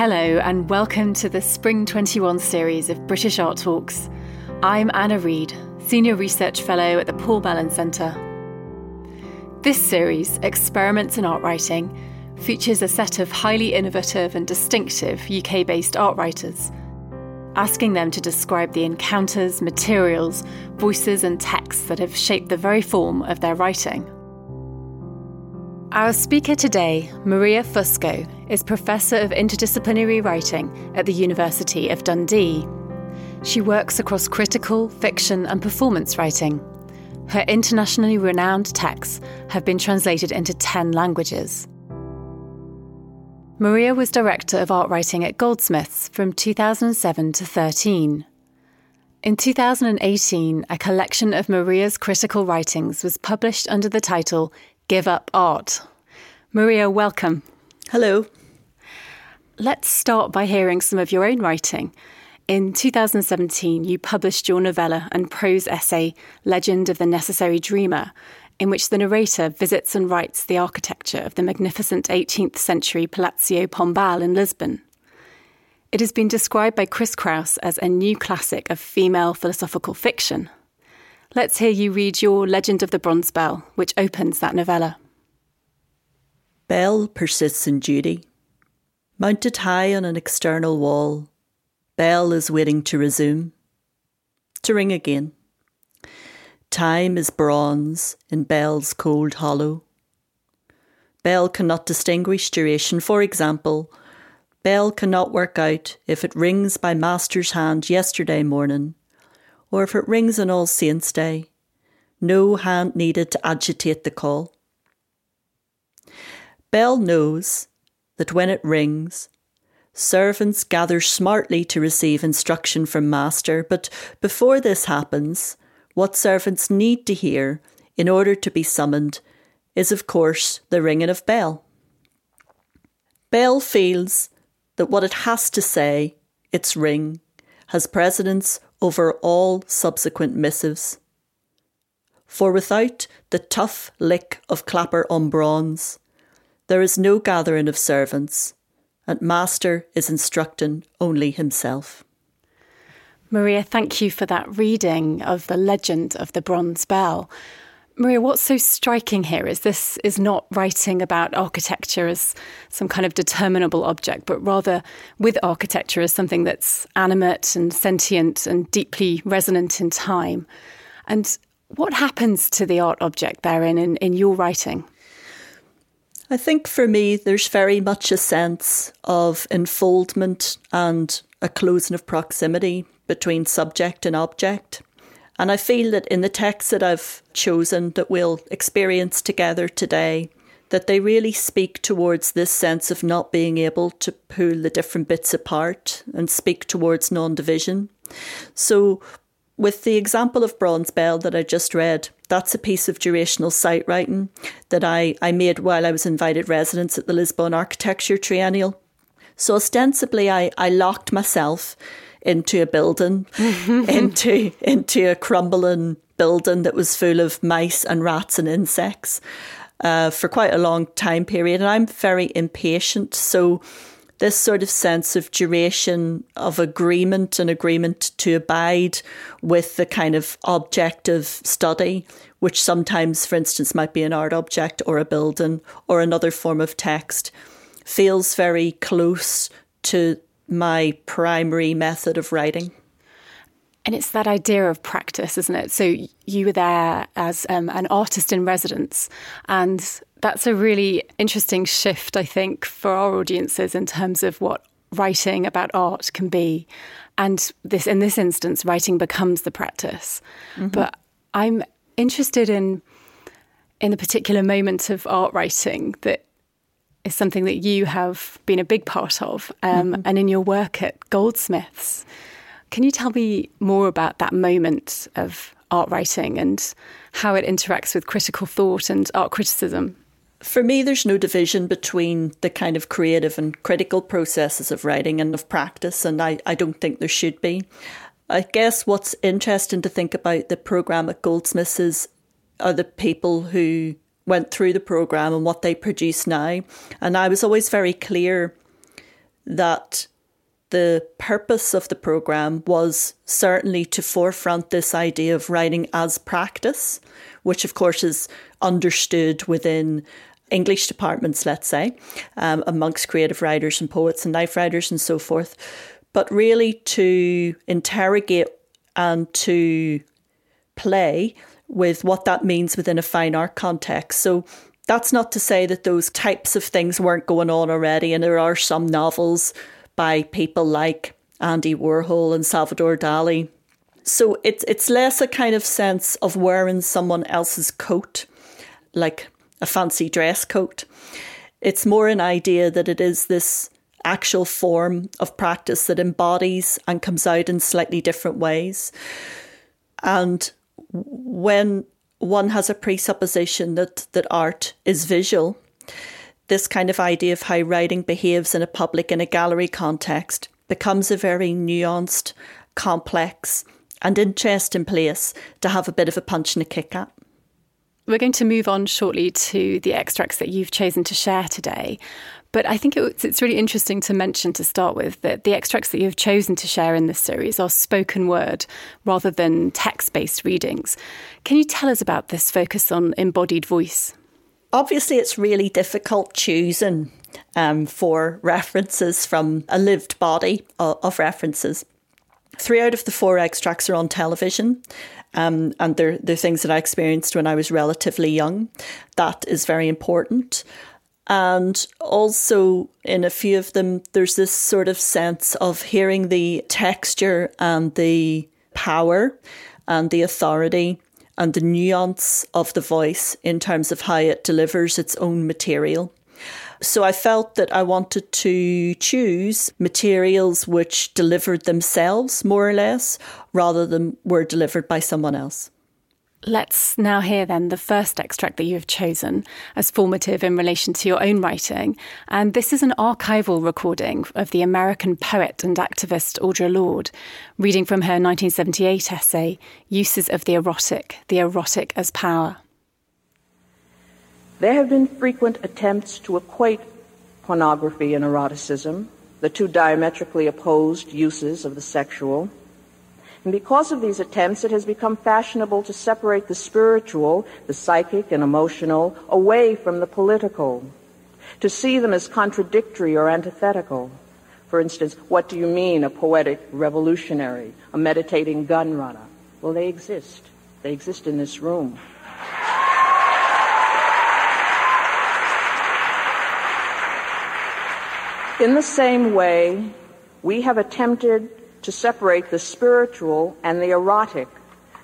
Hello, and welcome to the Spring 21 series of British Art Talks. I'm Anna Reid, Senior Research Fellow at the Paul Mellon Centre. This series, Experiments in Art Writing, features a set of highly innovative and distinctive UK based art writers, asking them to describe the encounters, materials, voices, and texts that have shaped the very form of their writing. Our speaker today, Maria Fusco, is Professor of Interdisciplinary Writing at the University of Dundee. She works across critical, fiction, and performance writing. Her internationally renowned texts have been translated into 10 languages. Maria was Director of Art Writing at Goldsmiths from 2007 to 13. In 2018, a collection of Maria's critical writings was published under the title Give Up Art. Maria, welcome. Hello. Let's start by hearing some of your own writing. In 2017, you published your novella and prose essay, Legend of the Necessary Dreamer, in which the narrator visits and writes the architecture of the magnificent 18th century Palazzo Pombal in Lisbon. It has been described by Chris Kraus as a new classic of female philosophical fiction. Let's hear you read your Legend of the Bronze Bell, which opens that novella. Bell persists in duty. Mounted high on an external wall, Bell is waiting to resume, to ring again. Time is bronze in Bell's cold hollow. Bell cannot distinguish duration. For example, Bell cannot work out if it rings by Master's hand yesterday morning or if it rings on All Saints' Day, no hand needed to agitate the call. Bell knows that when it rings, servants gather smartly to receive instruction from Master, but before this happens, what servants need to hear in order to be summoned is, of course, the ringing of bell. Bell feels that what it has to say, its ring, has precedence over all subsequent missives. For without the tough lick of clapper on bronze, there is no gathering of servants, and Master is instructing only himself. Maria, thank you for that reading of the legend of the Bronze Bell. Maria, what's so striking here is this is not writing about architecture as some kind of determinable object, but rather with architecture as something that's animate and sentient and deeply resonant in time. And what happens to the art object therein in, in your writing? I think for me, there's very much a sense of enfoldment and a closing of proximity between subject and object. And I feel that in the texts that I've chosen that we'll experience together today, that they really speak towards this sense of not being able to pull the different bits apart and speak towards non division. So, with the example of Bronze Bell that I just read, that's a piece of durational site writing that I, I made while I was invited residence at the Lisbon Architecture Triennial. So ostensibly, I, I locked myself into a building, into into a crumbling building that was full of mice and rats and insects uh, for quite a long time period. And I'm very impatient, so this sort of sense of duration of agreement and agreement to abide with the kind of objective study, which sometimes, for instance, might be an art object or a building or another form of text, feels very close to my primary method of writing. And it's that idea of practice, isn't it? So you were there as um, an artist in residence, and that's a really interesting shift, I think, for our audiences in terms of what writing about art can be. And this, in this instance, writing becomes the practice. Mm-hmm. But I'm interested in in the particular moment of art writing that is something that you have been a big part of, um, mm-hmm. and in your work at Goldsmiths. Can you tell me more about that moment of art writing and how it interacts with critical thought and art criticism? For me, there's no division between the kind of creative and critical processes of writing and of practice, and I, I don't think there should be. I guess what's interesting to think about the programme at Goldsmiths is are the people who went through the program and what they produce now. And I was always very clear that the purpose of the program was certainly to forefront this idea of writing as practice, which of course is understood within English departments, let's say, um, amongst creative writers and poets and life writers and so forth, but really to interrogate and to play with what that means within a fine art context. So that's not to say that those types of things weren't going on already, and there are some novels by people like Andy Warhol and Salvador Dali. So it's it's less a kind of sense of wearing someone else's coat, like a fancy dress coat. It's more an idea that it is this actual form of practice that embodies and comes out in slightly different ways. And when one has a presupposition that, that art is visual, this kind of idea of how writing behaves in a public in a gallery context becomes a very nuanced, complex, and interesting place to have a bit of a punch and a kick at. We're going to move on shortly to the extracts that you've chosen to share today. But I think it's really interesting to mention to start with that the extracts that you've chosen to share in this series are spoken word rather than text based readings. Can you tell us about this focus on embodied voice? Obviously, it's really difficult choosing um, for references from a lived body of, of references. Three out of the four extracts are on television. Um, and they're, they're things that I experienced when I was relatively young. That is very important. And also, in a few of them, there's this sort of sense of hearing the texture and the power and the authority and the nuance of the voice in terms of how it delivers its own material. So I felt that I wanted to choose materials which delivered themselves, more or less, rather than were delivered by someone else. Let's now hear then the first extract that you have chosen as formative in relation to your own writing. And this is an archival recording of the American poet and activist Audre Lorde, reading from her 1978 essay, Uses of the Erotic, the Erotic as Power. There have been frequent attempts to equate pornography and eroticism, the two diametrically opposed uses of the sexual. And because of these attempts, it has become fashionable to separate the spiritual, the psychic and emotional, away from the political, to see them as contradictory or antithetical. For instance, what do you mean a poetic revolutionary, a meditating gun runner? Well, they exist. They exist in this room. In the same way, we have attempted to separate the spiritual and the erotic,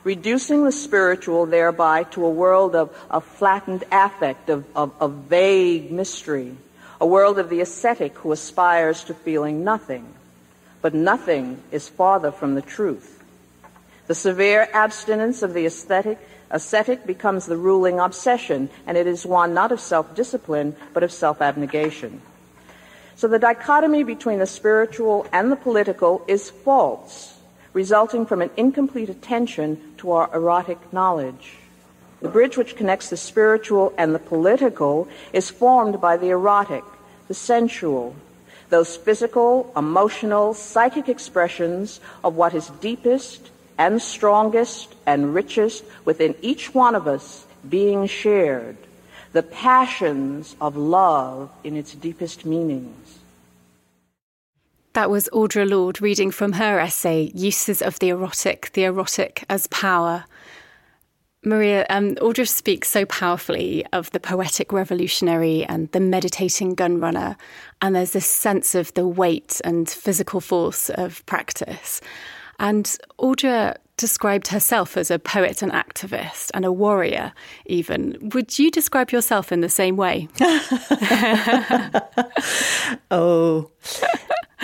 reducing the spiritual thereby to a world of, of flattened affect, of, of, of vague mystery, a world of the ascetic who aspires to feeling nothing. But nothing is farther from the truth. The severe abstinence of the aesthetic ascetic becomes the ruling obsession, and it is one not of self discipline, but of self abnegation. So the dichotomy between the spiritual and the political is false, resulting from an incomplete attention to our erotic knowledge. The bridge which connects the spiritual and the political is formed by the erotic, the sensual, those physical, emotional, psychic expressions of what is deepest and strongest and richest within each one of us being shared, the passions of love in its deepest meanings. That was Audre Lorde reading from her essay, Uses of the Erotic, the Erotic as Power. Maria, um, Audre speaks so powerfully of the poetic revolutionary and the meditating gun runner, and there's this sense of the weight and physical force of practice. And Audre described herself as a poet and activist and a warrior, even. Would you describe yourself in the same way? oh,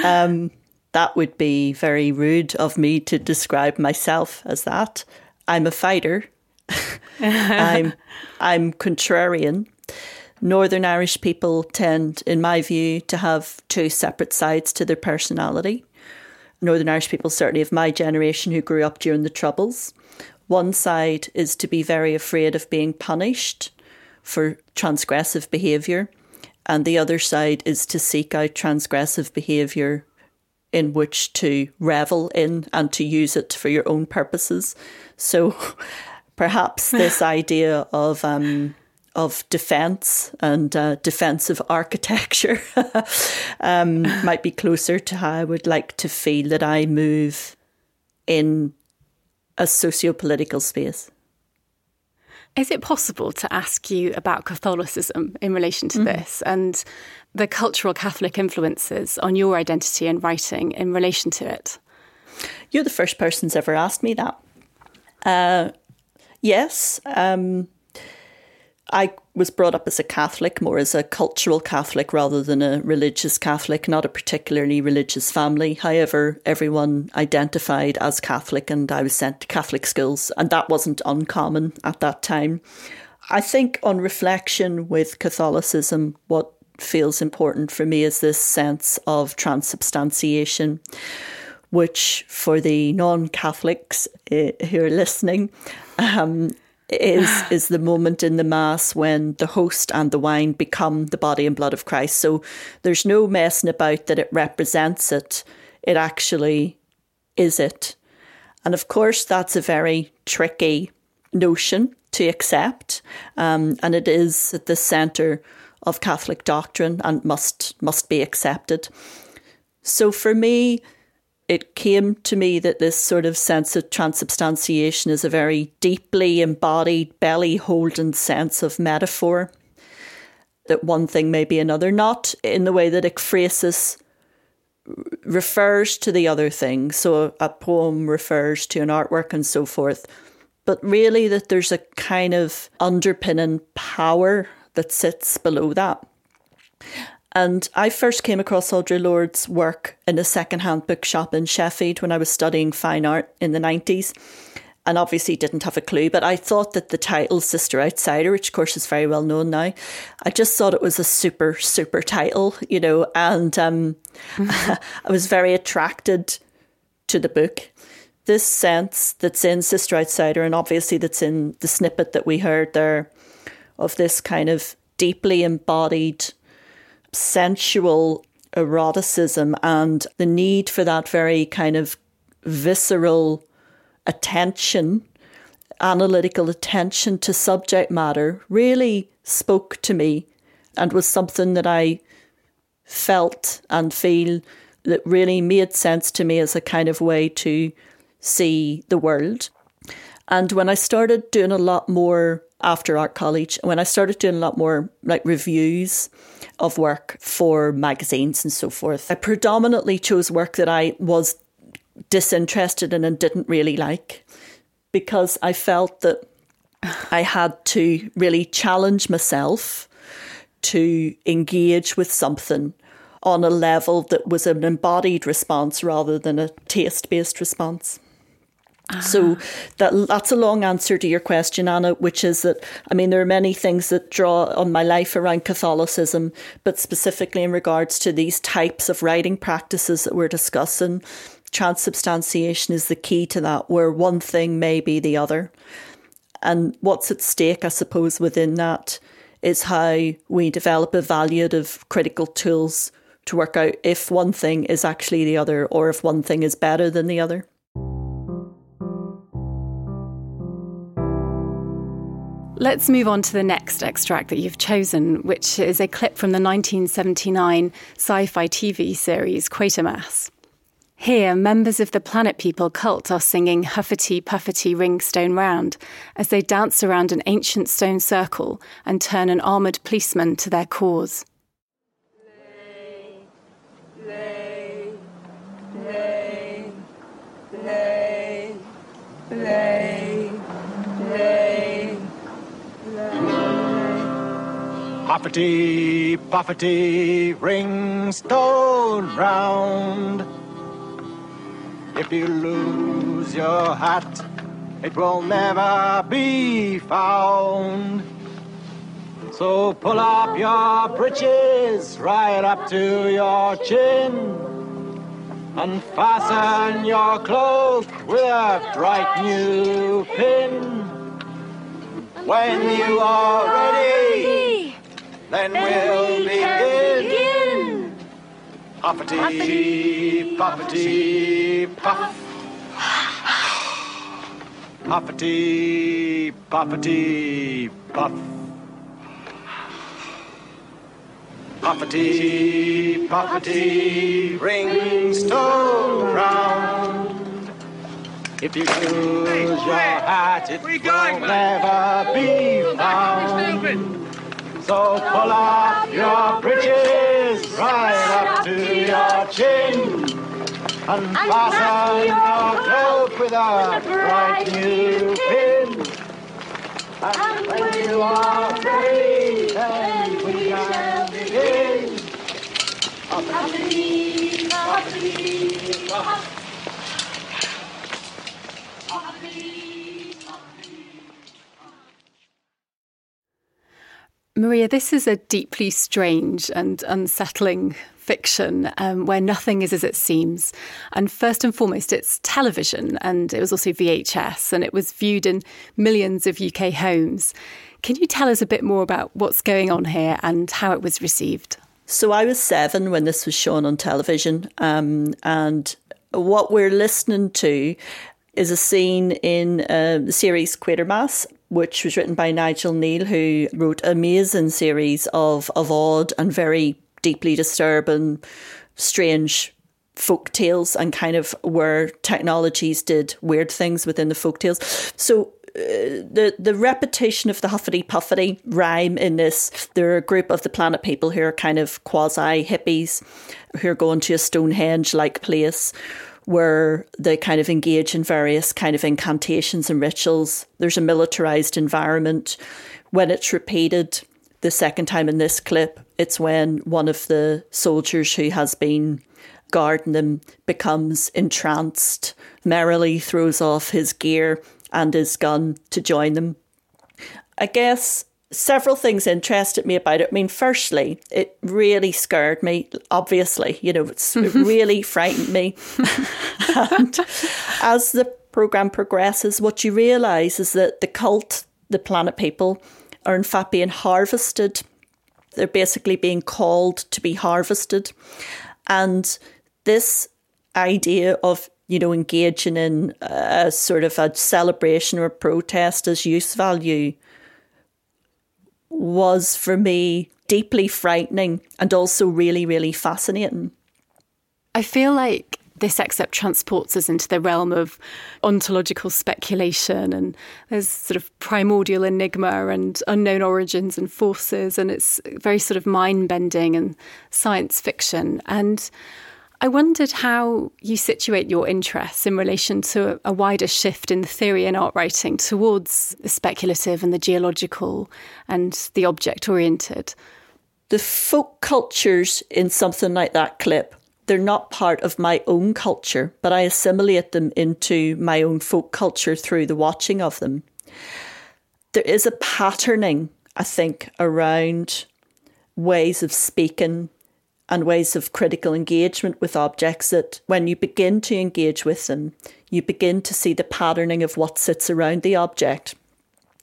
um, that would be very rude of me to describe myself as that. I'm a fighter. I'm I'm contrarian. Northern Irish people tend, in my view, to have two separate sides to their personality. Northern Irish people, certainly of my generation who grew up during the Troubles, one side is to be very afraid of being punished for transgressive behaviour and the other side is to seek out transgressive behaviour in which to revel in and to use it for your own purposes. So perhaps this idea of um, of defence and uh, defensive architecture um, might be closer to how I would like to feel that I move in a socio political space. Is it possible to ask you about Catholicism in relation to mm. this and the cultural Catholic influences on your identity and writing in relation to it? You're the first person who's ever asked me that. Uh, yes. Um, I was brought up as a Catholic, more as a cultural Catholic rather than a religious Catholic, not a particularly religious family. However, everyone identified as Catholic, and I was sent to Catholic schools, and that wasn't uncommon at that time. I think, on reflection with Catholicism, what feels important for me is this sense of transubstantiation which for the non-Catholics uh, who are listening um, is is the moment in the mass when the host and the wine become the body and blood of Christ. So there's no messing about that it represents it. It actually is it. And of course that's a very tricky notion to accept. Um, and it is at the centre of Catholic doctrine and must must be accepted. So for me, it came to me that this sort of sense of transubstantiation is a very deeply embodied, belly holding sense of metaphor. That one thing may be another, not in the way that ekphrasis refers to the other thing. So a poem refers to an artwork and so forth. But really, that there's a kind of underpinning power that sits below that. And I first came across Audre Lorde's work in a second-hand bookshop in Sheffield when I was studying fine art in the 90s and obviously didn't have a clue. But I thought that the title Sister Outsider, which of course is very well known now, I just thought it was a super, super title, you know, and um, mm-hmm. I was very attracted to the book. This sense that's in Sister Outsider, and obviously that's in the snippet that we heard there of this kind of deeply embodied sensual eroticism and the need for that very kind of visceral attention, analytical attention to subject matter really spoke to me and was something that I felt and feel that really made sense to me as a kind of way to see the world. And when I started doing a lot more after art college, when I started doing a lot more like reviews of work for magazines and so forth, I predominantly chose work that I was disinterested in and didn't really like because I felt that I had to really challenge myself to engage with something on a level that was an embodied response rather than a taste based response. So that that's a long answer to your question, Anna, which is that I mean there are many things that draw on my life around Catholicism, but specifically in regards to these types of writing practices that we're discussing, transubstantiation is the key to that, where one thing may be the other. And what's at stake, I suppose, within that is how we develop evaluative critical tools to work out if one thing is actually the other or if one thing is better than the other. Let's move on to the next extract that you've chosen, which is a clip from the 1979 sci fi TV series Quatermass. Here, members of the Planet People cult are singing Huffety Puffety Ring Stone Round as they dance around an ancient stone circle and turn an armoured policeman to their cause. Puffety, puffety, ring stone round. If you lose your hat, it will never be found. So pull up your breeches right up to your chin and fasten your cloak with a bright new pin. When you are ready, Then we'll begin. Puffety, puffety, puff. Puffety, puffety, puff. Puffety, puffety, rings toad round. If you lose your hat, it will never be found. So pull up your breeches right up to your chin and fasten your cloak with a bright new pin. And when you are ready, then we can begin. Uppity, uppity, up. Maria, this is a deeply strange and unsettling fiction um, where nothing is as it seems. And first and foremost, it's television, and it was also VHS, and it was viewed in millions of UK homes. Can you tell us a bit more about what's going on here and how it was received? So I was seven when this was shown on television, um, and what we're listening to is a scene in uh, the series Quatermass, which was written by Nigel Kneale, who wrote amazing series of, of odd and very deeply disturbing, strange folk tales and kind of where technologies did weird things within the folk tales. So uh, the the repetition of the huffity puffity rhyme in this. There are a group of the planet people who are kind of quasi hippies who are going to a Stonehenge like place where they kind of engage in various kind of incantations and rituals. There's a militarized environment. When it's repeated the second time in this clip, it's when one of the soldiers who has been guarding them becomes entranced, merrily throws off his gear and his gun to join them. I guess several things interested me about it. I mean, firstly, it really scared me, obviously, you know, it really frightened me. and as the program progresses, what you realize is that the cult, the planet people, are in fact being harvested. They're basically being called to be harvested. And this idea of you know, engaging in a sort of a celebration or a protest as use value was for me deeply frightening and also really, really fascinating. I feel like this excerpt transports us into the realm of ontological speculation and there's sort of primordial enigma and unknown origins and forces and it's very sort of mind bending and science fiction and I wondered how you situate your interests in relation to a wider shift in theory and art writing towards the speculative and the geological and the object oriented. The folk cultures in something like that clip, they're not part of my own culture, but I assimilate them into my own folk culture through the watching of them. There is a patterning, I think, around ways of speaking and ways of critical engagement with objects that when you begin to engage with them, you begin to see the patterning of what sits around the object.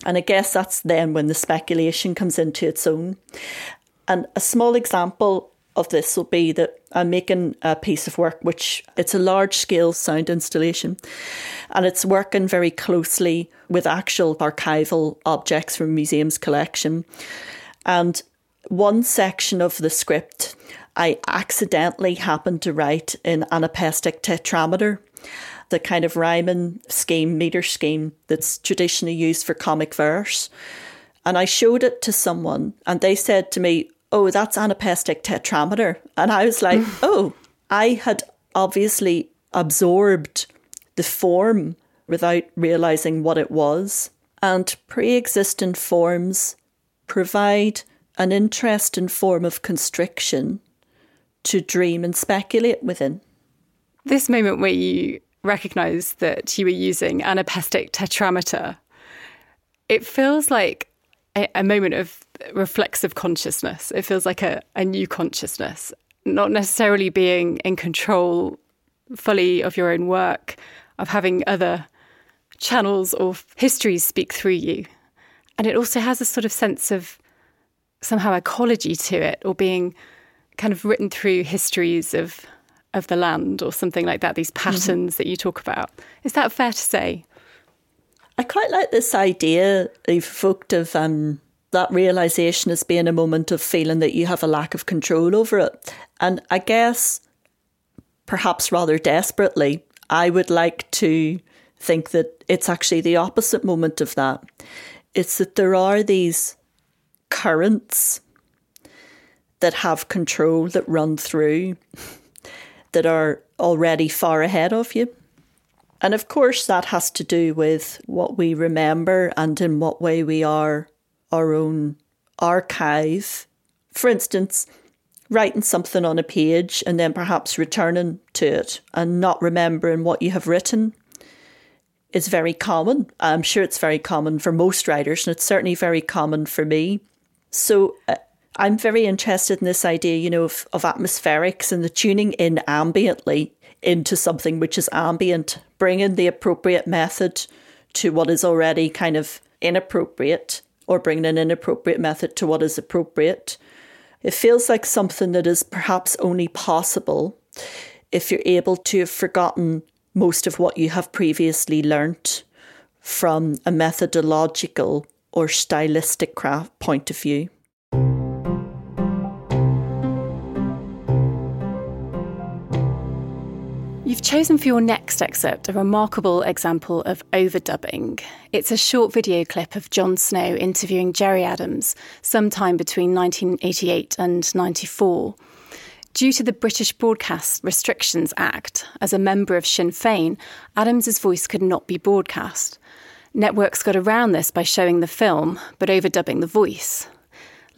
And I guess that's then when the speculation comes into its own. And a small example of this will be that I'm making a piece of work which it's a large scale sound installation and it's working very closely with actual archival objects from museum's collection. And one section of the script I accidentally happened to write in anapestic tetrameter, the kind of rhyming scheme, meter scheme that's traditionally used for comic verse. And I showed it to someone and they said to me, Oh, that's anapestic tetrameter. And I was like, Oh, I had obviously absorbed the form without realizing what it was. And pre existent forms provide an interesting form of constriction to dream and speculate within. This moment where you recognize that you were using anapestic tetrameter, it feels like a, a moment of reflexive consciousness. It feels like a, a new consciousness, not necessarily being in control fully of your own work, of having other channels or histories speak through you. And it also has a sort of sense of somehow ecology to it or being kind of written through histories of of the land or something like that, these mm-hmm. patterns mm-hmm. that you talk about. Is that fair to say? I quite like this idea evoked of um, that realization as being a moment of feeling that you have a lack of control over it. And I guess, perhaps rather desperately, I would like to think that it's actually the opposite moment of that. It's that there are these currents that have control that run through that are already far ahead of you. And of course, that has to do with what we remember and in what way we are our own archive. For instance, writing something on a page and then perhaps returning to it and not remembering what you have written is very common. I'm sure it's very common for most writers, and it's certainly very common for me. So uh, I'm very interested in this idea, you know, of, of atmospherics and the tuning in ambiently into something which is ambient, bringing the appropriate method to what is already kind of inappropriate, or bringing an inappropriate method to what is appropriate. It feels like something that is perhaps only possible if you're able to have forgotten most of what you have previously learnt from a methodological or stylistic craft point of view. You've chosen for your next excerpt a remarkable example of overdubbing. It's a short video clip of Jon Snow interviewing Gerry Adams sometime between 1988 and 94. Due to the British Broadcast Restrictions Act, as a member of Sinn Féin, Adams's voice could not be broadcast. Networks got around this by showing the film, but overdubbing the voice.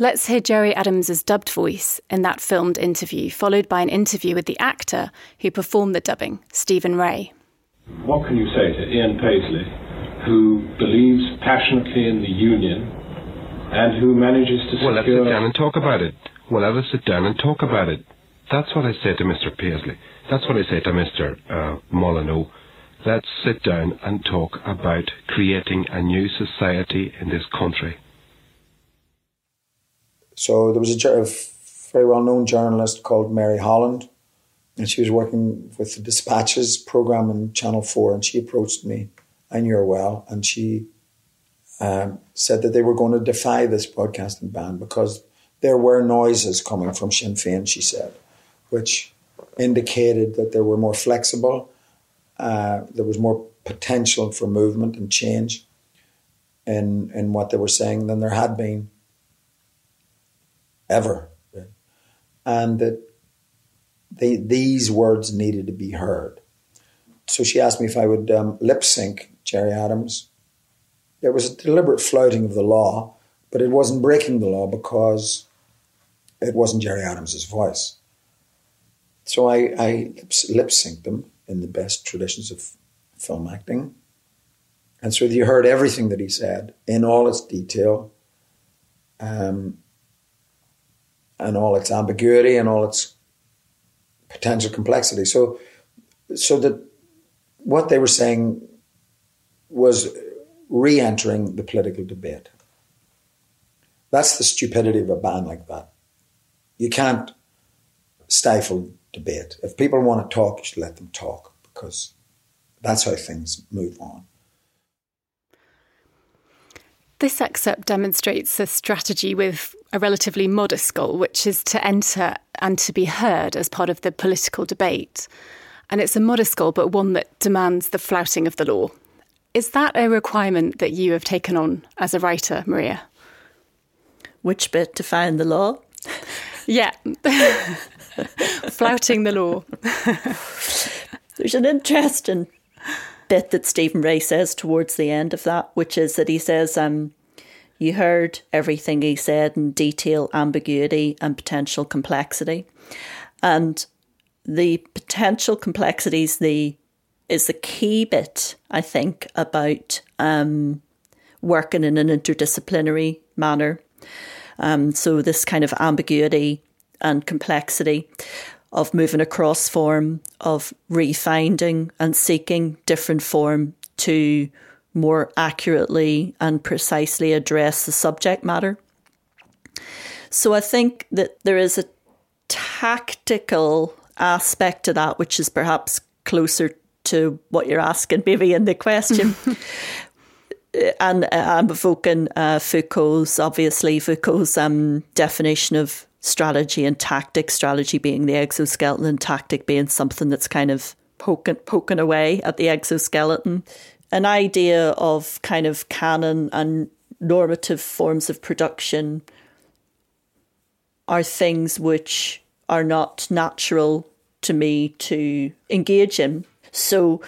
Let's hear Gerry Adams's dubbed voice in that filmed interview, followed by an interview with the actor who performed the dubbing, Stephen Rea. What can you say to Ian Paisley, who believes passionately in the union and who manages to well, secure... Well, let's sit down and talk about it. Well, let us sit down and talk about it. That's what I say to Mr. Paisley. That's what I say to Mr. Uh, Molyneaux. Let's sit down and talk about creating a new society in this country. So there was a very well-known journalist called Mary Holland, and she was working with the Dispatches program on Channel Four, and she approached me. I knew her well, and she um, said that they were going to defy this broadcasting ban because there were noises coming from Sinn Féin. She said, which indicated that they were more flexible, uh, there was more potential for movement and change in in what they were saying than there had been ever, and that they, these words needed to be heard. So she asked me if I would um, lip sync Gerry Adams. It was a deliberate flouting of the law, but it wasn't breaking the law because it wasn't Gerry Adams's voice. So I, I lip synced them in the best traditions of film acting. And so you heard everything that he said in all its detail um, and all its ambiguity and all its potential complexity. So, so that what they were saying was re entering the political debate. That's the stupidity of a ban like that. You can't stifle debate. If people want to talk, you should let them talk because that's how things move on. This excerpt demonstrates a strategy with a relatively modest goal, which is to enter and to be heard as part of the political debate. And it's a modest goal, but one that demands the flouting of the law. Is that a requirement that you have taken on as a writer, Maria? Which bit to find the law? Yeah. Flouting the law. There's an interesting bit that Stephen Rea says towards the end of that, which is that he says, um, you heard everything he said in detail, ambiguity, and potential complexity. And the potential complexities the is the key bit, I think, about um, working in an interdisciplinary manner. Um, so this kind of ambiguity and complexity of moving across form, of refinding and seeking different form to more accurately and precisely address the subject matter. So I think that there is a tactical aspect to that, which is perhaps closer to what you're asking, maybe in the question. and uh, I'm evoking uh, Foucault's, obviously, Foucault's um, definition of strategy and tactic, strategy being the exoskeleton and tactic being something that's kind of poking, poking away at the exoskeleton. An idea of kind of canon and normative forms of production are things which are not natural to me to engage in. So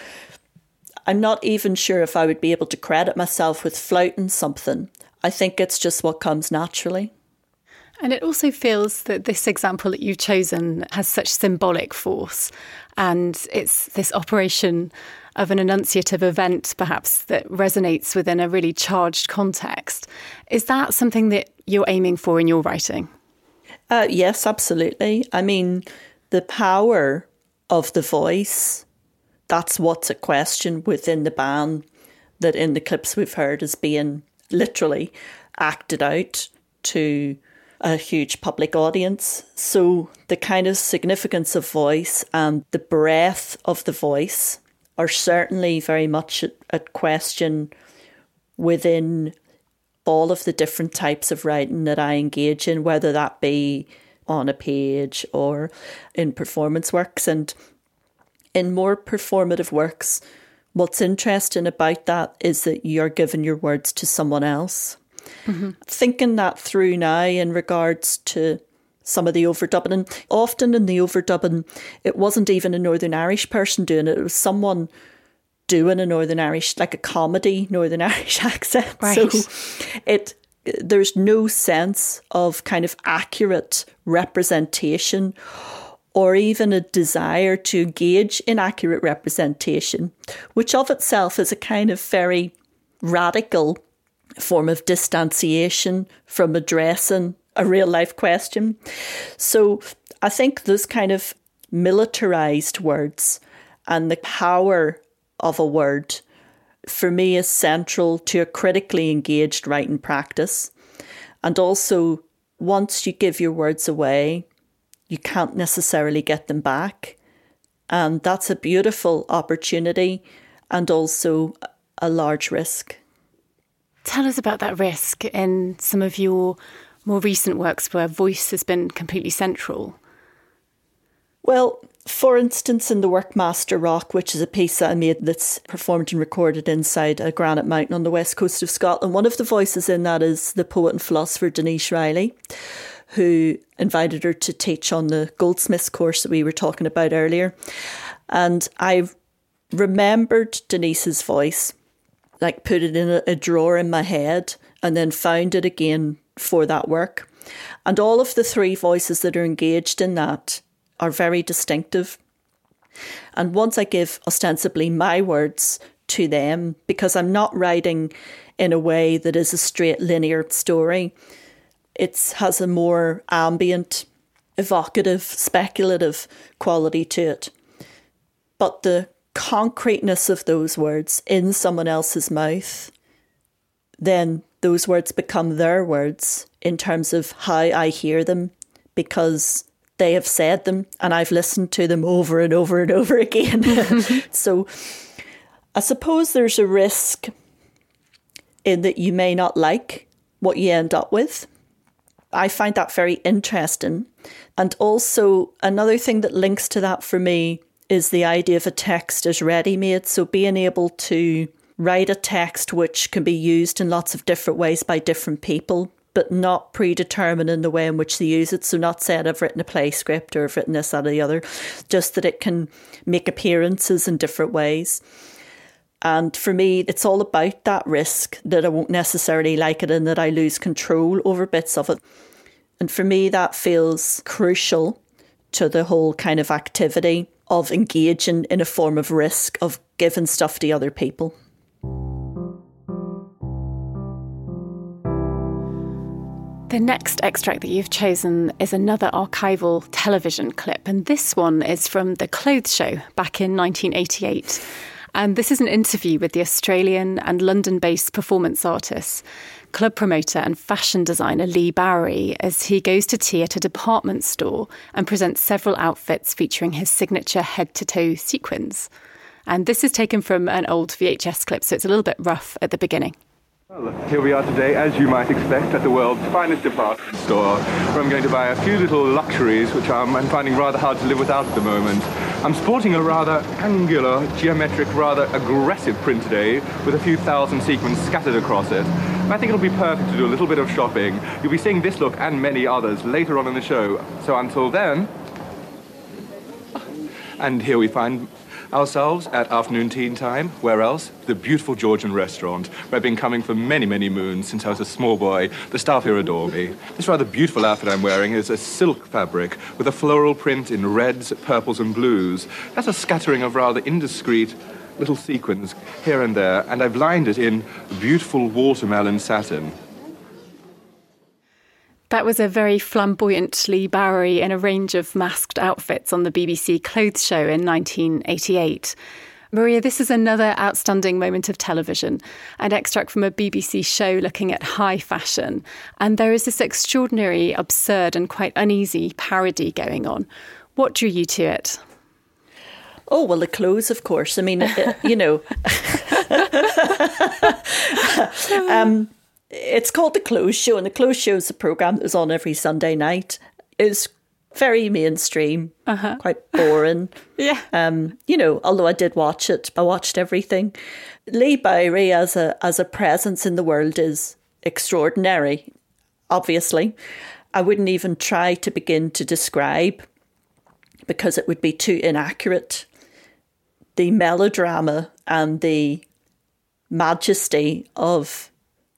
I'm not even sure if I would be able to credit myself with flouting something. I think it's just what comes naturally. And it also feels that this example that you've chosen has such symbolic force. And it's this operation of an enunciative event, perhaps, that resonates within a really charged context. Is that something that you're aiming for in your writing? Uh, yes, absolutely. I mean, the power of the voice, that's what's a question within the ban that in the clips we've heard is being literally acted out to a huge public audience. So the kind of significance of voice and the breadth of the voice are certainly very much a question within all of the different types of writing that I engage in, whether that be on a page or in performance works. And in more performative works, what's interesting about that is that you're giving your words to someone else. Mm-hmm. Thinking that through now in regards to some of the overdubbing, and often in the overdubbing, it wasn't even a Northern Irish person doing it, it was someone doing a Northern Irish, like a comedy Northern Irish accent. Right. So it there's no sense of kind of accurate representation or even a desire to engage in accurate representation, which of itself is a kind of very radical form of distanciation from addressing a real life question. So I think those kind of militarized words and the power of a word for me is central to a critically engaged writing practice. And also, once you give your words away, you can't necessarily get them back. And that's a beautiful opportunity and also a large risk. Tell us about that risk in some of your more recent works where voice has been completely central. Well, for instance, in the work Master Rock, which is a piece that I made that's performed and recorded inside a granite mountain on the west coast of Scotland, one of the voices in that is the poet and philosopher Denise Riley, who invited her to teach on the Goldsmiths course that we were talking about earlier. And I remembered Denise's voice, like put it in a, a drawer in my head, and then found it again for that work. And all of the three voices that are engaged in that are very distinctive. And once I give ostensibly my words to them, because I'm not writing in a way that is a straight linear story, it has a more ambient, evocative, speculative quality to it. But the concreteness of those words in someone else's mouth, then those words become their words in terms of how I hear them because they have said them and I've listened to them over and over and over again. so I suppose there's a risk in that you may not like what you end up with. I find that very interesting. And also, another thing that links to that for me is the idea of a text as ready made. So, being able to write a text which can be used in lots of different ways by different people but not predetermined in the way in which they use it. So, not saying I've written a play script or I've written this, that, or the other, just that it can make appearances in different ways. And for me, it's all about that risk that I won't necessarily like it and that I lose control over bits of it. And for me, that feels crucial to the whole kind of activity of engaging in a form of risk of giving stuff to other people. The next extract that you've chosen is another archival television clip, and this one is from the Clothes Show back in 1988. And this is an interview with the Australian and London based performance artists club promoter and fashion designer Leigh Bowery as he goes to tea at a department store and presents several outfits featuring his signature head to toe sequins. And this is taken from an old VHS clip, so it's a little bit rough at the beginning. Well, here we are today, as you might expect, at the world's finest department store, where I'm going to buy a few little luxuries which I'm, I'm finding rather hard to live without at the moment. I'm sporting a rather angular, geometric, rather aggressive print today, with a few thousand sequins scattered across it. I think it'll be perfect to do a little bit of shopping. You'll be seeing this look and many others later on in the show. So until then, and here we find ourselves at afternoon tea time. Where else? The beautiful Georgian restaurant, where I've been coming for many, many moons since I was a small boy. The staff here adore me. This rather beautiful outfit I'm wearing is a silk fabric with a floral print in reds, purples, and blues. That's a scattering of rather indiscreet little sequins here and there, and I've lined it in beautiful watermelon satin. That was a very flamboyant Leigh Bowery in a range of masked outfits on the BBC Clothes Show in 1988. Maria, this is another outstanding moment of television, an extract from a BBC show looking at high fashion. And there is this extraordinary, absurd, and quite uneasy parody going on. What drew you to it? Oh, well, the clothes, of course. I mean, you know. um, it's called The Clothes Show, and The Clothes Show is a programme that was on every Sunday night. It's very mainstream, uh-huh. quite boring. yeah. Um, you know, although I did watch it, I watched everything. Leigh Bowery as a as a presence in the world is extraordinary, obviously. I wouldn't even try to begin to describe because it would be too inaccurate. The melodrama and the majesty of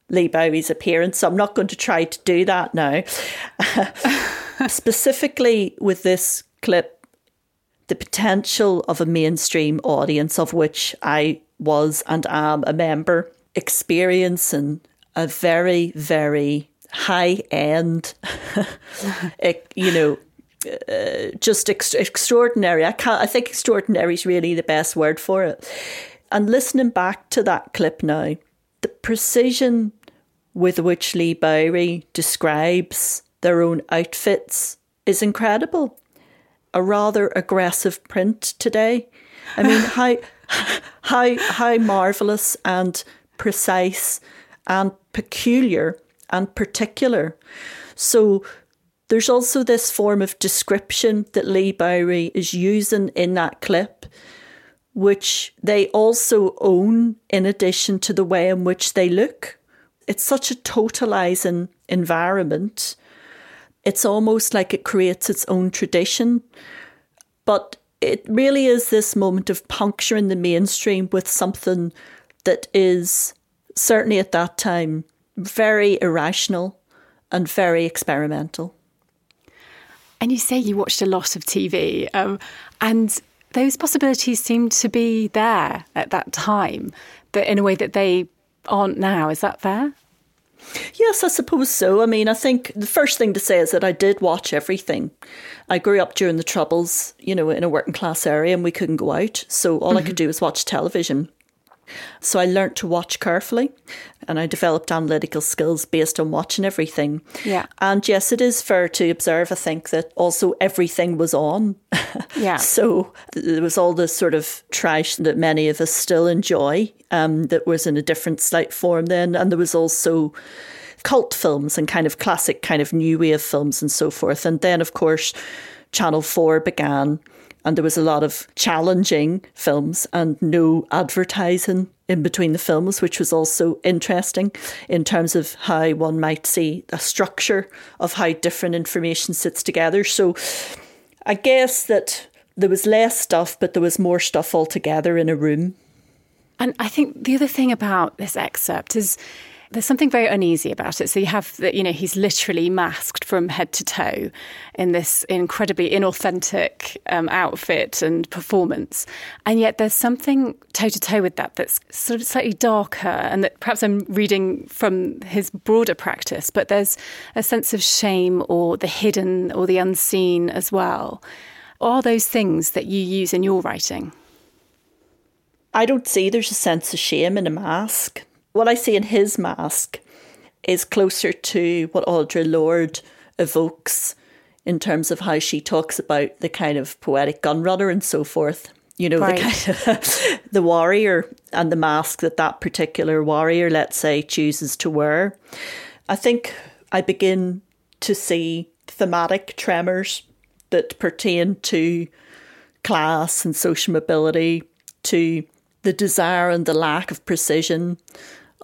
Leigh Bowery's appearance. So I'm not going to try to do that now. Specifically with this clip, the potential of a mainstream audience, of which I was and am a member, experiencing a very, very high end, you know, uh, just ex- extraordinary. I can't. I think extraordinary is really the best word for it. And listening back to that clip now, the precision with which Leigh Bowery describes their own outfits is incredible. A rather aggressive print today. I mean, how, how, how marvellous and precise and peculiar and particular. So there's also this form of description that Leigh Bowery is using in that clip, which they also own in addition to the way in which they look it's such a totalizing environment. It's almost like it creates its own tradition. But it really is this moment of puncturing the mainstream with something that is certainly at that time very irrational and very experimental. And you say you watched a lot of TV, um, and those possibilities seemed to be there at that time, but in a way that they aren't now. Is that fair? Yes, I suppose so. I mean, I think the first thing to say is that I did watch everything. I grew up during the Troubles, you know, in a working class area and we couldn't go out. So all mm-hmm. I could do was watch television. So I learnt to watch carefully and I developed analytical skills based on watching everything. Yeah. And yes, it is fair to observe, I think, that also everything was on. Yeah. so there was all this sort of trash that many of us still enjoy um, that was in a different slight form then. And there was also cult films and kind of classic kind of new wave films and so forth. And then, of course, Channel 4 began and there was a lot of challenging films and no advertising in between the films, which was also interesting in terms of how one might see a structure of how different information sits together. So I guess that there was less stuff, but there was more stuff altogether in a room. And I think the other thing about this excerpt is there's something very uneasy about it. So you have you know, he's literally masked from head to toe in this incredibly inauthentic um, outfit and performance. And yet there's something toe to toe with that that's sort of slightly darker and that perhaps I'm reading from his broader practice, but there's a sense of shame or the hidden or the unseen as well. Are those things that you use in your writing? I don't see there's a sense of shame in a mask what I see in his mask is closer to what Audre Lorde evokes in terms of how she talks about the kind of poetic gunrunner and so forth. You know, right. the kind of the warrior and the mask that that particular warrior, let's say, chooses to wear. I think I begin to see thematic tremors that pertain to class and social mobility, to the desire and the lack of precision,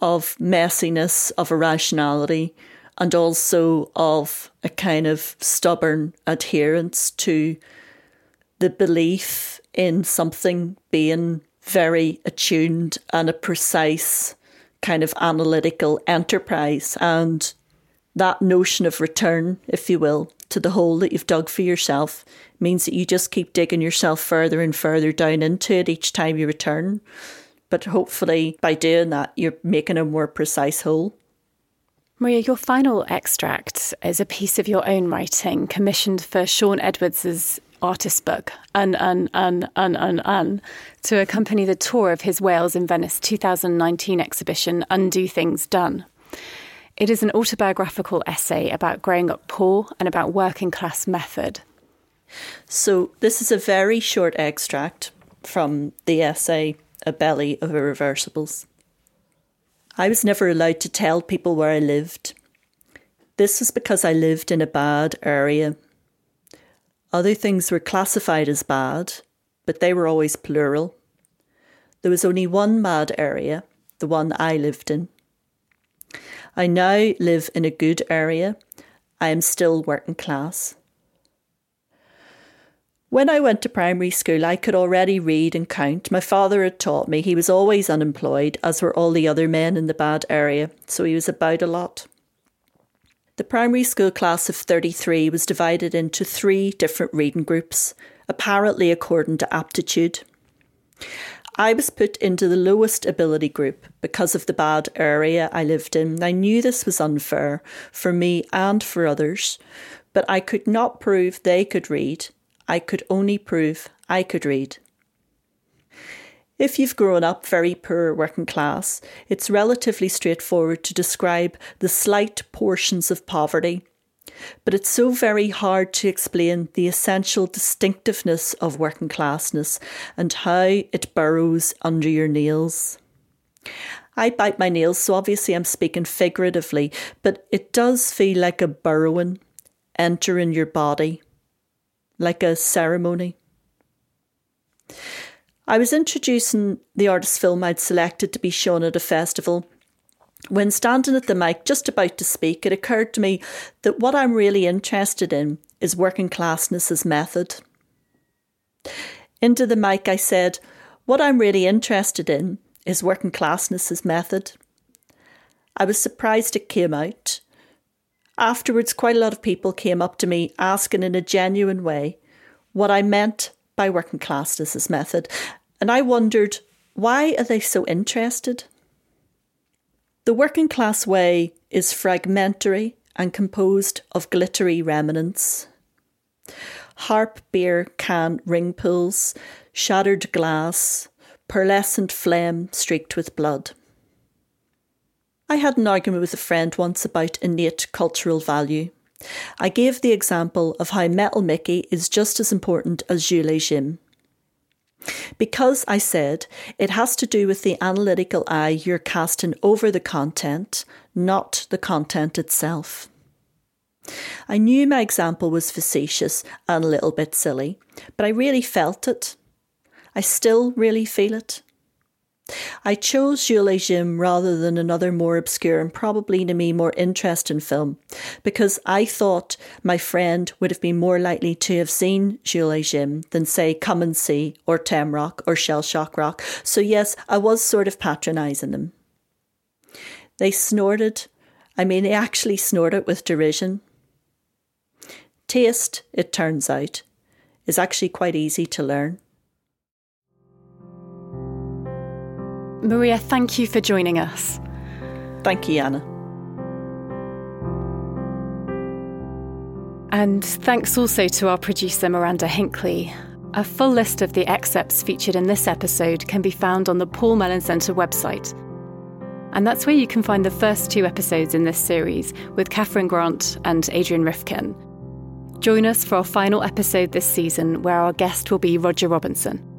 of messiness, of irrationality, and also of a kind of stubborn adherence to the belief in something being very attuned and a precise kind of analytical enterprise. And that notion of return, if you will, to the hole that you've dug for yourself means that you just keep digging yourself further and further down into it each time you return. But hopefully, by doing that, you're making a more precise hole. Maria, your final extract is a piece of your own writing commissioned for Sean Edwards's artist book, Un, Un, Un, Un, Un, Un, to accompany the tour of his Wales in Venice 2019 exhibition, Undo Things Done. It is an autobiographical essay about growing up poor and about working class method. So, this is a very short extract from the essay A Belly of Irreversibles. I was never allowed to tell people where I lived. This was because I lived in a bad area. Other things were classified as bad, but they were always plural. There was only one bad area, the one I lived in. I now live in a good area. I am still working class. When I went to primary school, I could already read and count. My father had taught me. He was always unemployed, as were all the other men in the bad area, so he was about a lot. The primary school class of 33 was divided into three different reading groups, apparently according to aptitude. I was put into the lowest ability group because of the bad area I lived in. I knew this was unfair for me and for others, but I could not prove they could read I could only prove I could read. If you've grown up very poor working class, it's relatively straightforward to describe the slight portions of poverty. But it's so very hard to explain the essential distinctiveness of working classness and how it burrows under your nails. I bite my nails, so obviously I'm speaking figuratively, but it does feel like a burrowing entering your body like a ceremony. I was introducing the artist's film I'd selected to be shown at a festival. When standing at the mic, just about to speak, it occurred to me that what I'm really interested in is working classness as method. Into the mic, I said, What I'm really interested in is working classness as method. I was surprised it came out. Afterwards, quite a lot of people came up to me asking in a genuine way what I meant by working classness as method, and I wondered why are they so interested? The working class way is fragmentary and composed of glittery remnants. Harp beer can ring pulls, shattered glass, pearlescent flame streaked with blood. I had an argument with a friend once about innate cultural value. I gave the example of how Metal Mickey is just as important as Jules Jim. Because I said it has to do with the analytical eye you're casting over the content, not the content itself. I knew my example was facetious and a little bit silly, but I really felt it. I still really feel it. I chose Jules Jim rather than another more obscure and probably to me more interesting film because I thought my friend would have been more likely to have seen Jules Jim than say Come and See or Tem Rock or Shellshock Rock. So yes, I was sort of patronising them. They snorted. I mean, they actually snorted with derision. Taste, it turns out, is actually quite easy to learn. Maria, thank you for joining us. Thank you, Anna. And thanks also to our producer, Miranda Hinkley. A full list of the excerpts featured in this episode can be found on the Paul Mellon Centre website. And that's where you can find the first two episodes in this series with Catherine Grant and Adrian Rifkin. Join us for our final episode this season, where our guest will be Roger Robinson.